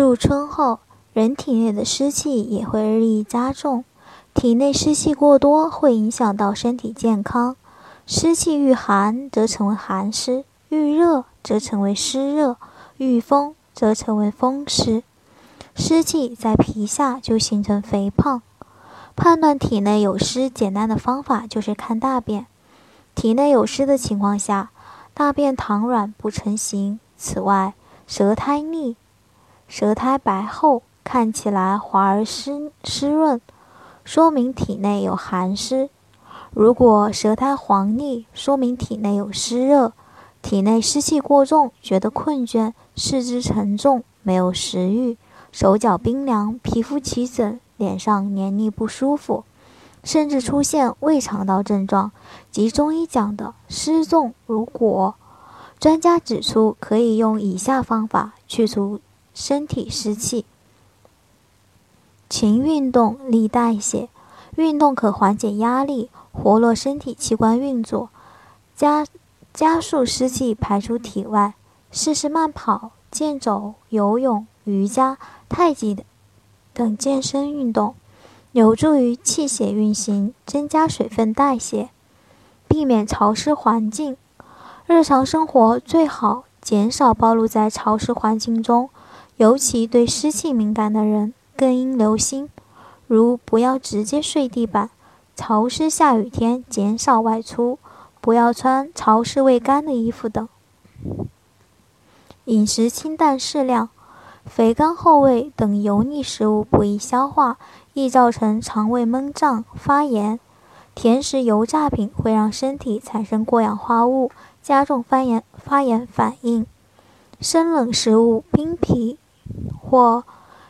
入春后，人体内的湿气也会日益加重。体内湿气过多，会影响到身体健康。湿气遇寒，则成为寒湿；遇热，则成为湿热；遇风，则成为风湿。湿气在皮下就形成肥胖。判断体内有湿，简单的方法就是看大便。体内有湿的情况下，大便溏软不成形。此外，舌苔腻。舌苔白厚，看起来滑而湿湿润，说明体内有寒湿；如果舌苔黄腻，说明体内有湿热。体内湿气过重，觉得困倦，四肢沉重，没有食欲，手脚冰凉，皮肤起疹，脸上黏腻不舒服，甚至出现胃肠道症状，即中医讲的湿重如裹。专家指出，可以用以下方法去除。身体湿气，勤运动利代谢。运动可缓解压力，活络身体器官运作，加加速湿气排出体外。试试慢跑、健走、游泳、瑜伽、太极等健身运动，有助于气血运行，增加水分代谢，避免潮湿环境。日常生活最好减少暴露在潮湿环境中。尤其对湿气敏感的人更应留心，如不要直接睡地板，潮湿下雨天减少外出，不要穿潮湿未干的衣服等。饮食清淡适量，肥甘厚味等油腻食物不易消化，易造成肠胃闷胀发炎。甜食、油炸品会让身体产生过氧化物，加重发炎发炎反应。生冷食物、冰皮。或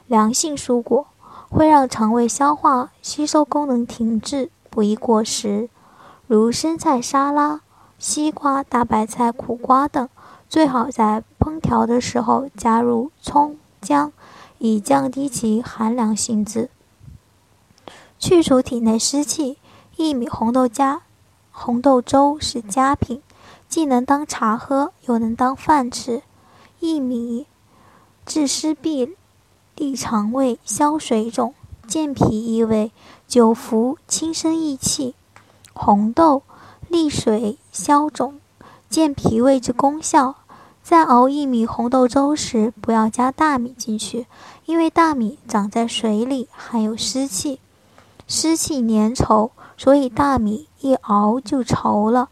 凉性蔬果会让肠胃消化吸收功能停滞，不宜过食。如生菜沙拉、西瓜、大白菜、苦瓜等，最好在烹调的时候加入葱姜，以降低其寒凉性质。去除体内湿气，薏米红豆加红豆粥是佳品，既能当茶喝，又能当饭吃。薏米。治湿痹、利肠胃、消水肿、健脾益胃，久服轻身益气。红豆利水消肿、健脾胃之功效。在熬薏米红豆粥时，不要加大米进去，因为大米长在水里，含有湿气，湿气粘稠，所以大米一熬就稠了。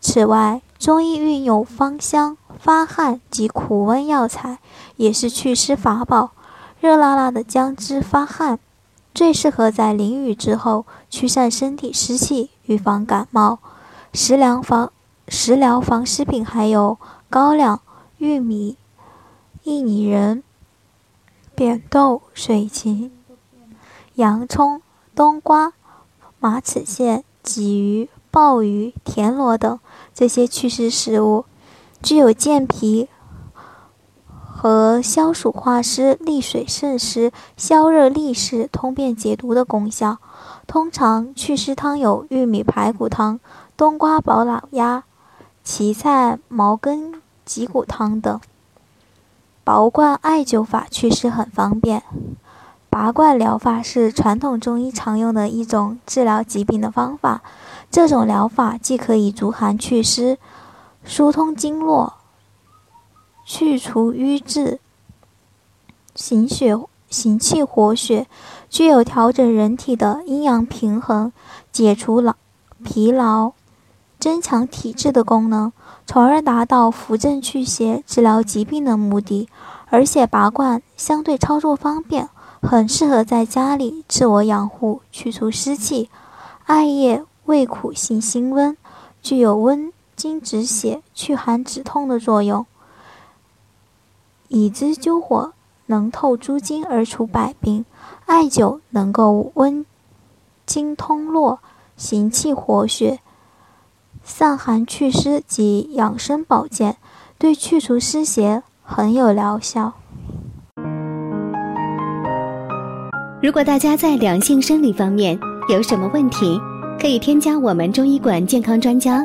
此外，中医运用芳香。发汗及苦温药材也是祛湿法宝。热辣辣的姜汁发汗，最适合在淋雨之后驱散身体湿气，预防感冒。食疗防食疗防湿品还有高粱、玉米、薏米仁、扁豆、水芹、洋葱、冬瓜、马齿苋、鲫鱼、鲍鱼、田螺等这些祛湿食物。具有健脾和消暑化湿、利水渗湿、消热利湿、通便解毒的功效。通常祛湿汤有玉米排骨汤、冬瓜保老鸭、荠菜毛根脊骨汤等。拔罐艾灸法祛湿很方便。拔罐疗法是传统中医常用的一种治疗疾病的方法。这种疗法既可以逐寒祛湿。疏通经络，去除瘀滞，行血行气活血，具有调整人体的阴阳平衡、解除劳疲劳、增强体质的功能，从而达到扶正祛邪、治疗疾病的目的。而且拔罐相对操作方便，很适合在家里自我养护、去除湿气。艾叶味苦性辛温，具有温。经止血、祛寒止痛的作用。已知灸火能透诸经而除百病；艾灸能够温经通络、行气活血、散寒祛湿及养生保健，对去除湿邪很有疗效。如果大家在两性生理方面有什么问题，可以添加我们中医馆健康专家